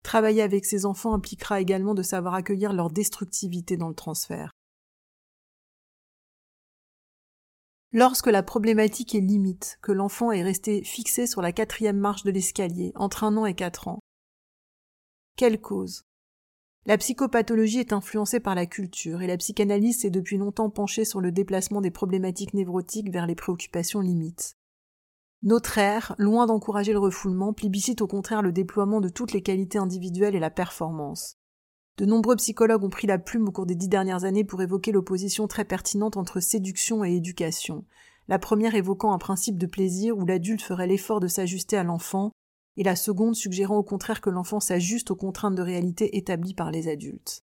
Travailler avec ces enfants impliquera également de savoir accueillir leur destructivité dans le transfert. Lorsque la problématique est limite, que l'enfant est resté fixé sur la quatrième marche de l'escalier, entre un an et quatre ans. Quelle cause? La psychopathologie est influencée par la culture, et la psychanalyse s'est depuis longtemps penchée sur le déplacement des problématiques névrotiques vers les préoccupations limites. Notre ère, loin d'encourager le refoulement, plébiscite au contraire le déploiement de toutes les qualités individuelles et la performance. De nombreux psychologues ont pris la plume au cours des dix dernières années pour évoquer l'opposition très pertinente entre séduction et éducation, la première évoquant un principe de plaisir où l'adulte ferait l'effort de s'ajuster à l'enfant, et la seconde suggérant au contraire que l'enfant s'ajuste aux contraintes de réalité établies par les adultes.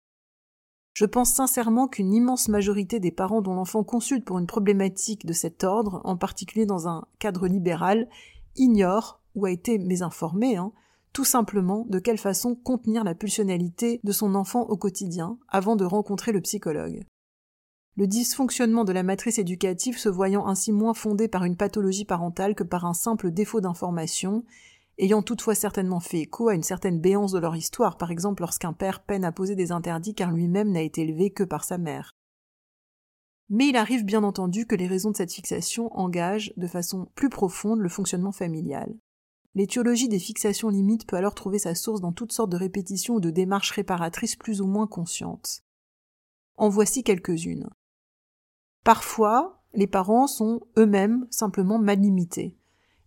Je pense sincèrement qu'une immense majorité des parents dont l'enfant consulte pour une problématique de cet ordre, en particulier dans un cadre libéral, ignorent, ou a été mésinformé, hein, tout simplement de quelle façon contenir la pulsionalité de son enfant au quotidien avant de rencontrer le psychologue. Le dysfonctionnement de la matrice éducative se voyant ainsi moins fondé par une pathologie parentale que par un simple défaut d'information, ayant toutefois certainement fait écho à une certaine béance de leur histoire, par exemple lorsqu'un père peine à poser des interdits car lui-même n'a été élevé que par sa mère. Mais il arrive bien entendu que les raisons de cette fixation engagent, de façon plus profonde, le fonctionnement familial. L'étiologie des fixations limites peut alors trouver sa source dans toutes sortes de répétitions ou de démarches réparatrices plus ou moins conscientes. En voici quelques-unes. Parfois, les parents sont eux-mêmes simplement mal limités,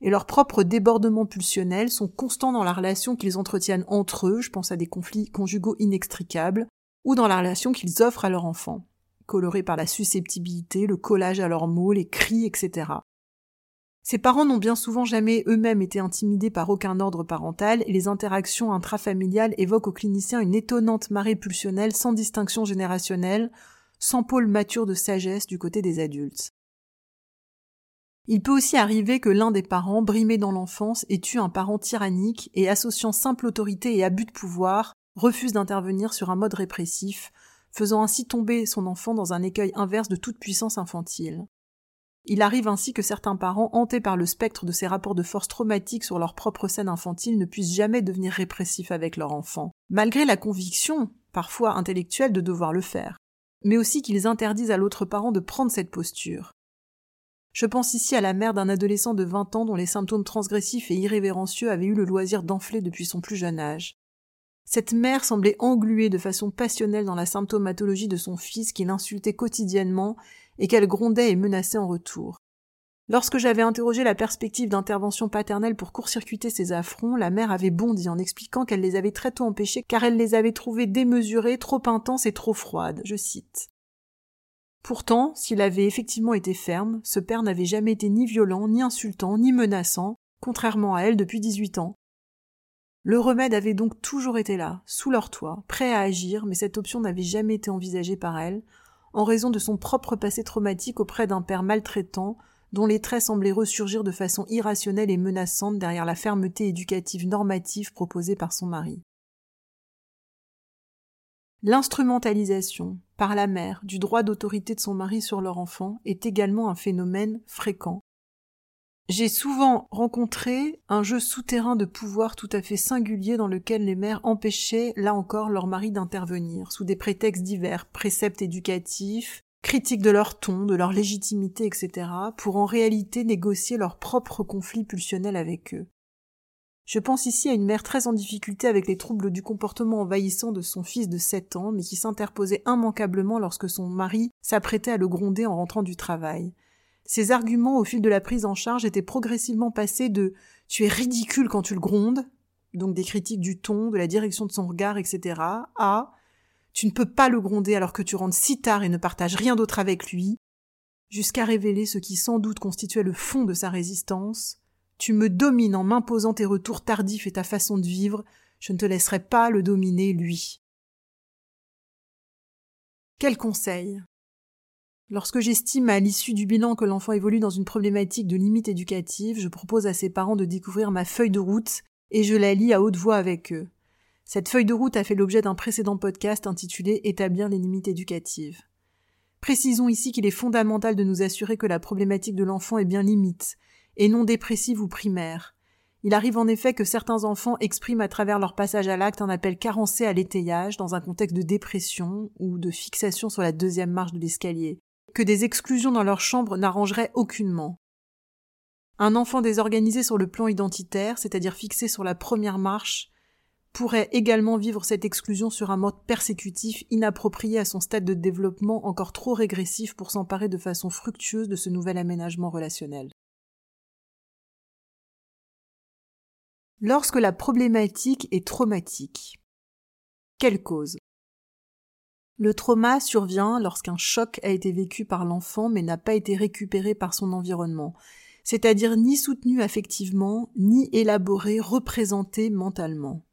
et leurs propres débordements pulsionnels sont constants dans la relation qu'ils entretiennent entre eux, je pense à des conflits conjugaux inextricables, ou dans la relation qu'ils offrent à leur enfant, colorés par la susceptibilité, le collage à leurs mots, les cris, etc. Ses parents n'ont bien souvent jamais eux-mêmes été intimidés par aucun ordre parental et les interactions intrafamiliales évoquent aux cliniciens une étonnante marée pulsionnelle sans distinction générationnelle, sans pôle mature de sagesse du côté des adultes. Il peut aussi arriver que l'un des parents, brimé dans l'enfance, ait eu un parent tyrannique et associant simple autorité et abus de pouvoir, refuse d'intervenir sur un mode répressif, faisant ainsi tomber son enfant dans un écueil inverse de toute puissance infantile. Il arrive ainsi que certains parents, hantés par le spectre de ces rapports de force traumatiques sur leur propre scène infantile, ne puissent jamais devenir répressifs avec leur enfant, malgré la conviction, parfois intellectuelle, de devoir le faire, mais aussi qu'ils interdisent à l'autre parent de prendre cette posture. Je pense ici à la mère d'un adolescent de 20 ans dont les symptômes transgressifs et irrévérencieux avaient eu le loisir d'enfler depuis son plus jeune âge. Cette mère semblait engluée de façon passionnelle dans la symptomatologie de son fils qui l'insultait quotidiennement et qu'elle grondait et menaçait en retour. Lorsque j'avais interrogé la perspective d'intervention paternelle pour court-circuiter ces affronts, la mère avait bondi en expliquant qu'elle les avait très tôt empêchés car elle les avait trouvés démesurés, trop intenses et trop froides. Je cite. Pourtant, s'il avait effectivement été ferme, ce père n'avait jamais été ni violent, ni insultant, ni menaçant, contrairement à elle depuis 18 ans. Le remède avait donc toujours été là, sous leur toit, prêt à agir, mais cette option n'avait jamais été envisagée par elle, en raison de son propre passé traumatique auprès d'un père maltraitant, dont les traits semblaient ressurgir de façon irrationnelle et menaçante derrière la fermeté éducative normative proposée par son mari. L'instrumentalisation, par la mère, du droit d'autorité de son mari sur leur enfant est également un phénomène fréquent. J'ai souvent rencontré un jeu souterrain de pouvoir tout à fait singulier dans lequel les mères empêchaient, là encore, leur mari d'intervenir, sous des prétextes divers, préceptes éducatifs, critique de leur ton, de leur légitimité, etc., pour en réalité négocier leur propre conflit pulsionnel avec eux. Je pense ici à une mère très en difficulté avec les troubles du comportement envahissant de son fils de sept ans, mais qui s'interposait immanquablement lorsque son mari s'apprêtait à le gronder en rentrant du travail. Ses arguments au fil de la prise en charge étaient progressivement passés de tu es ridicule quand tu le grondes, donc des critiques du ton, de la direction de son regard, etc., à tu ne peux pas le gronder alors que tu rentres si tard et ne partages rien d'autre avec lui, jusqu'à révéler ce qui sans doute constituait le fond de sa résistance. Tu me domines en m'imposant tes retours tardifs et ta façon de vivre, je ne te laisserai pas le dominer, lui. Quel conseil? Lorsque j'estime à l'issue du bilan que l'enfant évolue dans une problématique de limite éducative, je propose à ses parents de découvrir ma feuille de route et je la lis à haute voix avec eux. Cette feuille de route a fait l'objet d'un précédent podcast intitulé Établir les limites éducatives. Précisons ici qu'il est fondamental de nous assurer que la problématique de l'enfant est bien limite, et non dépressive ou primaire. Il arrive en effet que certains enfants expriment à travers leur passage à l'acte un appel carencé à l'étayage dans un contexte de dépression ou de fixation sur la deuxième marche de l'escalier, que des exclusions dans leur chambre n'arrangeraient aucunement. Un enfant désorganisé sur le plan identitaire, c'est-à-dire fixé sur la première marche, pourrait également vivre cette exclusion sur un mode persécutif inapproprié à son stade de développement encore trop régressif pour s'emparer de façon fructueuse de ce nouvel aménagement relationnel. Lorsque la problématique est traumatique. Quelle cause? Le trauma survient lorsqu'un choc a été vécu par l'enfant mais n'a pas été récupéré par son environnement, c'est-à-dire ni soutenu affectivement, ni élaboré, représenté mentalement.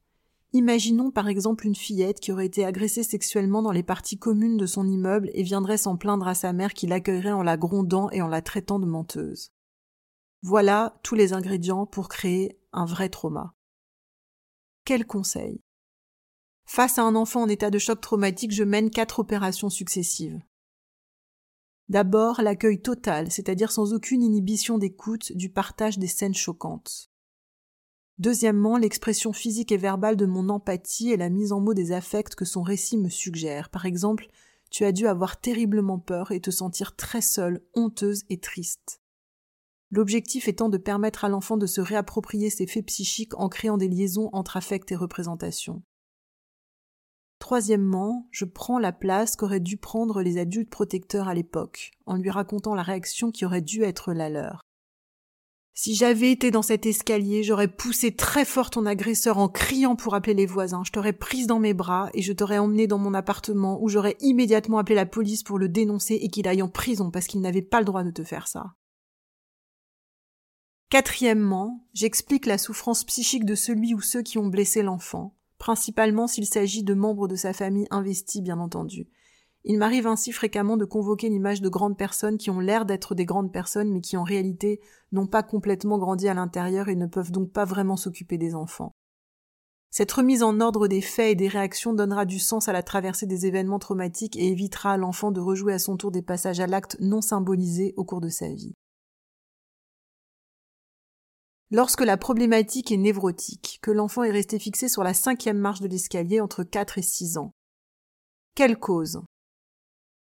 Imaginons par exemple une fillette qui aurait été agressée sexuellement dans les parties communes de son immeuble et viendrait s'en plaindre à sa mère qui l'accueillerait en la grondant et en la traitant de menteuse. Voilà tous les ingrédients pour créer un vrai trauma. Quel conseil? Face à un enfant en état de choc traumatique, je mène quatre opérations successives. D'abord, l'accueil total, c'est-à-dire sans aucune inhibition d'écoute, du partage des scènes choquantes. Deuxièmement, l'expression physique et verbale de mon empathie et la mise en mots des affects que son récit me suggère. Par exemple, tu as dû avoir terriblement peur et te sentir très seule, honteuse et triste. L'objectif étant de permettre à l'enfant de se réapproprier ses faits psychiques en créant des liaisons entre affects et représentations. Troisièmement, je prends la place qu'auraient dû prendre les adultes protecteurs à l'époque, en lui racontant la réaction qui aurait dû être la leur. Si j'avais été dans cet escalier, j'aurais poussé très fort ton agresseur en criant pour appeler les voisins. Je t'aurais prise dans mes bras et je t'aurais emmené dans mon appartement où j'aurais immédiatement appelé la police pour le dénoncer et qu'il aille en prison parce qu'il n'avait pas le droit de te faire ça. Quatrièmement, j'explique la souffrance psychique de celui ou ceux qui ont blessé l'enfant, principalement s'il s'agit de membres de sa famille investis, bien entendu. Il m'arrive ainsi fréquemment de convoquer l'image de grandes personnes qui ont l'air d'être des grandes personnes mais qui en réalité n'ont pas complètement grandi à l'intérieur et ne peuvent donc pas vraiment s'occuper des enfants. Cette remise en ordre des faits et des réactions donnera du sens à la traversée des événements traumatiques et évitera à l'enfant de rejouer à son tour des passages à l'acte non symbolisés au cours de sa vie. Lorsque la problématique est névrotique, que l'enfant est resté fixé sur la cinquième marche de l'escalier entre 4 et 6 ans. Quelle cause?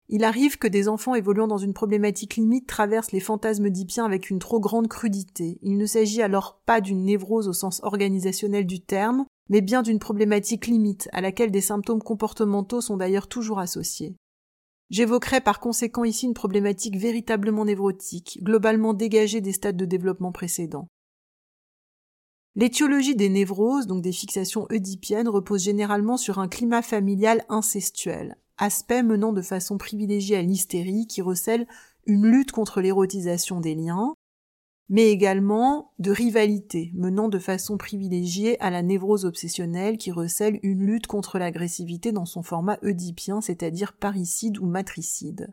Il arrive que des enfants évoluant dans une problématique limite traversent les fantasmes oedipiens avec une trop grande crudité. Il ne s'agit alors pas d'une névrose au sens organisationnel du terme, mais bien d'une problématique limite à laquelle des symptômes comportementaux sont d'ailleurs toujours associés. J'évoquerai par conséquent ici une problématique véritablement névrotique, globalement dégagée des stades de développement précédents. L'étiologie des névroses, donc des fixations oedipiennes, repose généralement sur un climat familial incestuel, aspect menant de façon privilégiée à l'hystérie qui recèle une lutte contre l'érotisation des liens, mais également de rivalité, menant de façon privilégiée à la névrose obsessionnelle qui recèle une lutte contre l'agressivité dans son format oedipien, c'est-à-dire parricide ou matricide.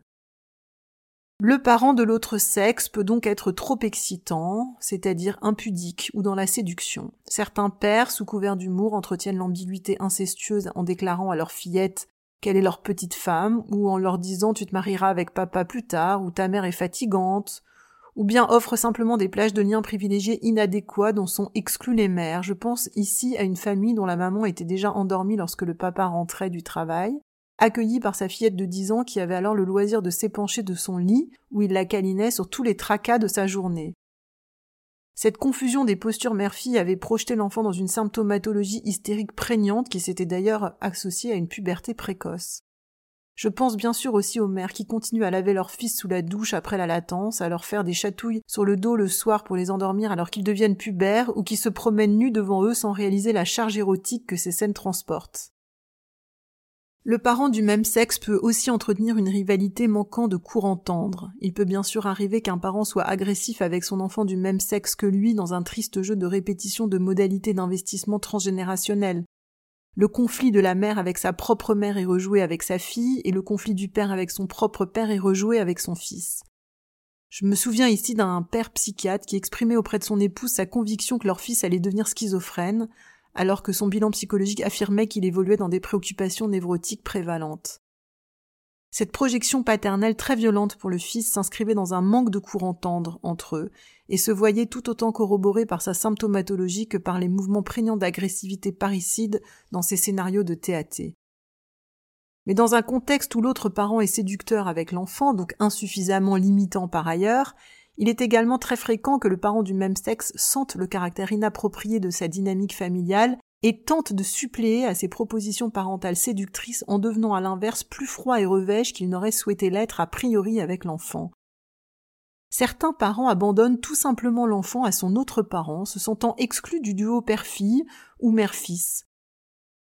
Le parent de l'autre sexe peut donc être trop excitant, c'est-à-dire impudique ou dans la séduction. Certains pères, sous couvert d'humour, entretiennent l'ambiguïté incestueuse en déclarant à leur fillette qu'elle est leur petite femme, ou en leur disant tu te marieras avec papa plus tard, ou ta mère est fatigante, ou bien offre simplement des plages de liens privilégiés inadéquats dont sont exclus les mères. Je pense ici à une famille dont la maman était déjà endormie lorsque le papa rentrait du travail, accueillie par sa fillette de dix ans qui avait alors le loisir de s'épancher de son lit, où il la câlinait sur tous les tracas de sa journée. Cette confusion des postures mère-fille avait projeté l'enfant dans une symptomatologie hystérique prégnante qui s'était d'ailleurs associée à une puberté précoce. Je pense bien sûr aussi aux mères qui continuent à laver leurs fils sous la douche après la latence, à leur faire des chatouilles sur le dos le soir pour les endormir alors qu'ils deviennent pubères, ou qui se promènent nus devant eux sans réaliser la charge érotique que ces scènes transportent. Le parent du même sexe peut aussi entretenir une rivalité manquant de courant tendre. Il peut bien sûr arriver qu'un parent soit agressif avec son enfant du même sexe que lui dans un triste jeu de répétition de modalités d'investissement transgénérationnel, le conflit de la mère avec sa propre mère est rejoué avec sa fille, et le conflit du père avec son propre père est rejoué avec son fils. Je me souviens ici d'un père psychiatre qui exprimait auprès de son épouse sa conviction que leur fils allait devenir schizophrène, alors que son bilan psychologique affirmait qu'il évoluait dans des préoccupations névrotiques prévalentes. Cette projection paternelle très violente pour le fils s'inscrivait dans un manque de courant tendre entre eux, et se voyait tout autant corroborée par sa symptomatologie que par les mouvements prégnants d'agressivité parricide dans ses scénarios de TAT. Mais dans un contexte où l'autre parent est séducteur avec l'enfant, donc insuffisamment limitant par ailleurs, il est également très fréquent que le parent du même sexe sente le caractère inapproprié de sa dynamique familiale et tente de suppléer à ses propositions parentales séductrices en devenant à l'inverse plus froid et revêche qu'il n'aurait souhaité l'être a priori avec l'enfant. Certains parents abandonnent tout simplement l'enfant à son autre parent, se sentant exclus du duo père-fille ou mère-fils.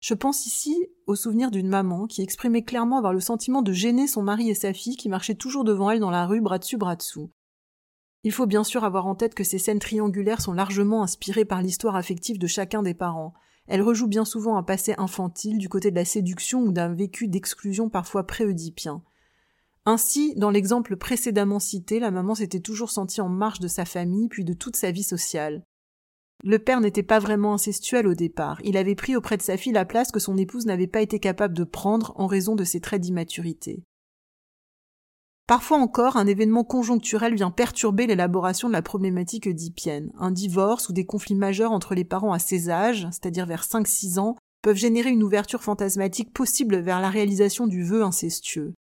Je pense ici au souvenir d'une maman qui exprimait clairement avoir le sentiment de gêner son mari et sa fille qui marchaient toujours devant elle dans la rue bras dessus bras dessous. Il faut bien sûr avoir en tête que ces scènes triangulaires sont largement inspirées par l'histoire affective de chacun des parents. Elle rejoue bien souvent un passé infantile du côté de la séduction ou d'un vécu d'exclusion parfois préoedipien. Ainsi, dans l'exemple précédemment cité, la maman s'était toujours sentie en marge de sa famille puis de toute sa vie sociale. Le père n'était pas vraiment incestuel au départ, il avait pris auprès de sa fille la place que son épouse n'avait pas été capable de prendre en raison de ses traits d'immaturité. Parfois encore, un événement conjoncturel vient perturber l'élaboration de la problématique oedipienne. Un divorce ou des conflits majeurs entre les parents à ces âges, c'est-à-dire vers 5-6 ans, peuvent générer une ouverture fantasmatique possible vers la réalisation du vœu incestueux.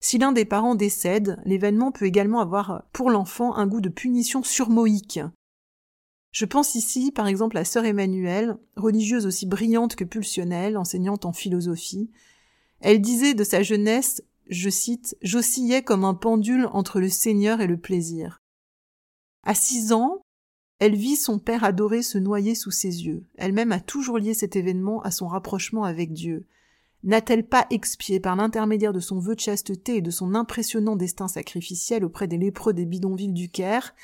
Si l'un des parents décède, l'événement peut également avoir pour l'enfant un goût de punition surmoïque. Je pense ici, par exemple, à sœur Emmanuelle, religieuse aussi brillante que pulsionnelle, enseignante en philosophie. Elle disait de sa jeunesse je cite, j'oscillais comme un pendule entre le Seigneur et le plaisir. À six ans, elle vit son père adoré se noyer sous ses yeux. Elle-même a toujours lié cet événement à son rapprochement avec Dieu. N'a-t-elle pas expié par l'intermédiaire de son vœu de chasteté et de son impressionnant destin sacrificiel auprès des lépreux des bidonvilles du Caire?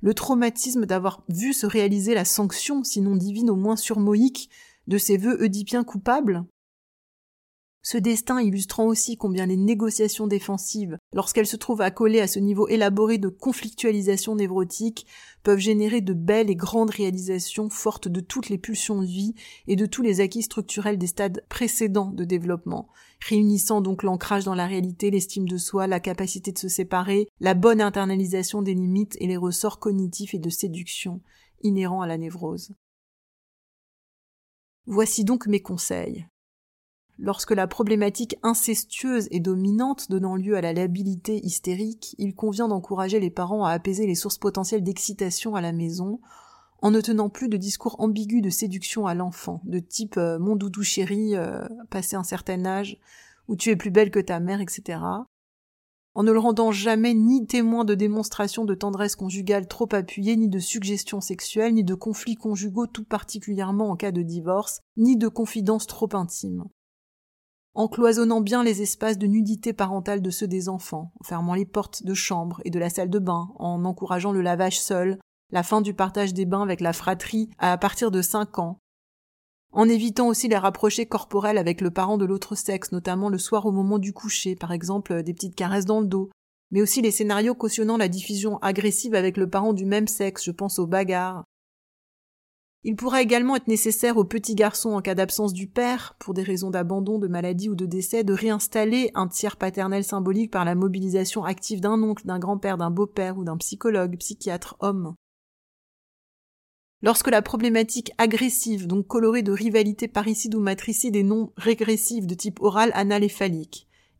Le traumatisme d'avoir vu se réaliser la sanction, sinon divine au moins surmoïque, de ses vœux oedipiens coupables? Ce destin illustrant aussi combien les négociations défensives, lorsqu'elles se trouvent accolées à ce niveau élaboré de conflictualisation névrotique, peuvent générer de belles et grandes réalisations fortes de toutes les pulsions de vie et de tous les acquis structurels des stades précédents de développement, réunissant donc l'ancrage dans la réalité, l'estime de soi, la capacité de se séparer, la bonne internalisation des limites et les ressorts cognitifs et de séduction inhérents à la névrose. Voici donc mes conseils. Lorsque la problématique incestueuse est dominante, donnant lieu à la labilité hystérique, il convient d'encourager les parents à apaiser les sources potentielles d'excitation à la maison, en ne tenant plus de discours ambigus de séduction à l'enfant, de type euh, mon doudou chéri, euh, passé un certain âge, ou tu es plus belle que ta mère, etc. En ne le rendant jamais ni témoin de démonstrations de tendresse conjugale trop appuyées, ni de suggestions sexuelles, ni de conflits conjugaux tout particulièrement en cas de divorce, ni de confidences trop intimes en cloisonnant bien les espaces de nudité parentale de ceux des enfants, en fermant les portes de chambre et de la salle de bain, en encourageant le lavage seul, la fin du partage des bains avec la fratrie à partir de cinq ans, en évitant aussi les rapprochés corporels avec le parent de l'autre sexe, notamment le soir au moment du coucher, par exemple des petites caresses dans le dos, mais aussi les scénarios cautionnant la diffusion agressive avec le parent du même sexe, je pense aux bagarres, il pourra également être nécessaire aux petits garçons en cas d'absence du père, pour des raisons d'abandon, de maladie ou de décès, de réinstaller un tiers paternel symbolique par la mobilisation active d'un oncle, d'un grand-père, d'un beau-père ou d'un psychologue, psychiatre, homme. Lorsque la problématique agressive, donc colorée de rivalité parricide ou matricide et non régressive de type oral, anal et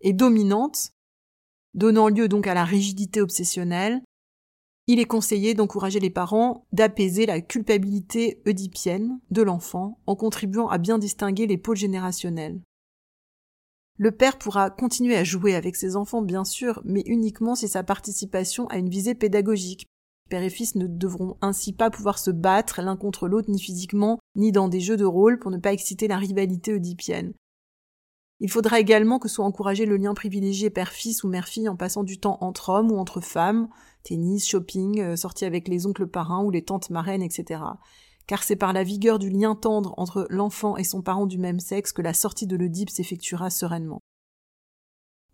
est dominante, donnant lieu donc à la rigidité obsessionnelle, il est conseillé d'encourager les parents d'apaiser la culpabilité oedipienne de l'enfant en contribuant à bien distinguer les pôles générationnels. Le père pourra continuer à jouer avec ses enfants, bien sûr, mais uniquement si sa participation a une visée pédagogique. Père et fils ne devront ainsi pas pouvoir se battre l'un contre l'autre ni physiquement, ni dans des jeux de rôle pour ne pas exciter la rivalité oedipienne. Il faudra également que soit encouragé le lien privilégié père-fils ou mère-fille en passant du temps entre hommes ou entre femmes, tennis, shopping, euh, sortie avec les oncles parrains ou les tantes marraines, etc. Car c'est par la vigueur du lien tendre entre l'enfant et son parent du même sexe que la sortie de l'Oedipe s'effectuera sereinement.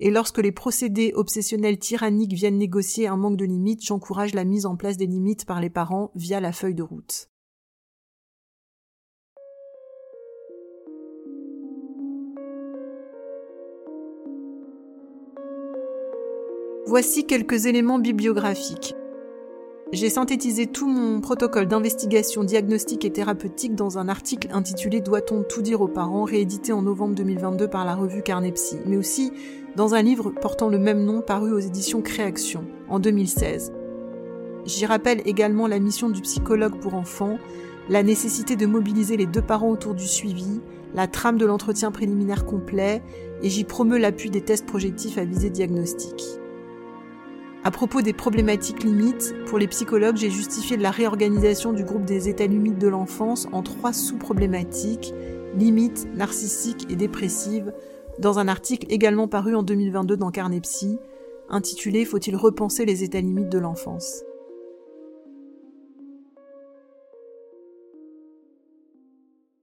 Et lorsque les procédés obsessionnels tyranniques viennent négocier un manque de limites, j'encourage la mise en place des limites par les parents via la feuille de route. Voici quelques éléments bibliographiques. J'ai synthétisé tout mon protocole d'investigation diagnostique et thérapeutique dans un article intitulé Doit-on tout dire aux parents? réédité en novembre 2022 par la revue Carnepsy, mais aussi dans un livre portant le même nom paru aux éditions Créaction en 2016. J'y rappelle également la mission du psychologue pour enfants, la nécessité de mobiliser les deux parents autour du suivi, la trame de l'entretien préliminaire complet, et j'y promeus l'appui des tests projectifs à visée diagnostique. À propos des problématiques limites, pour les psychologues, j'ai justifié la réorganisation du groupe des états limites de l'enfance en trois sous-problématiques, limites, narcissiques et dépressives, dans un article également paru en 2022 dans Carnepsy, intitulé Faut-il repenser les états limites de l'enfance?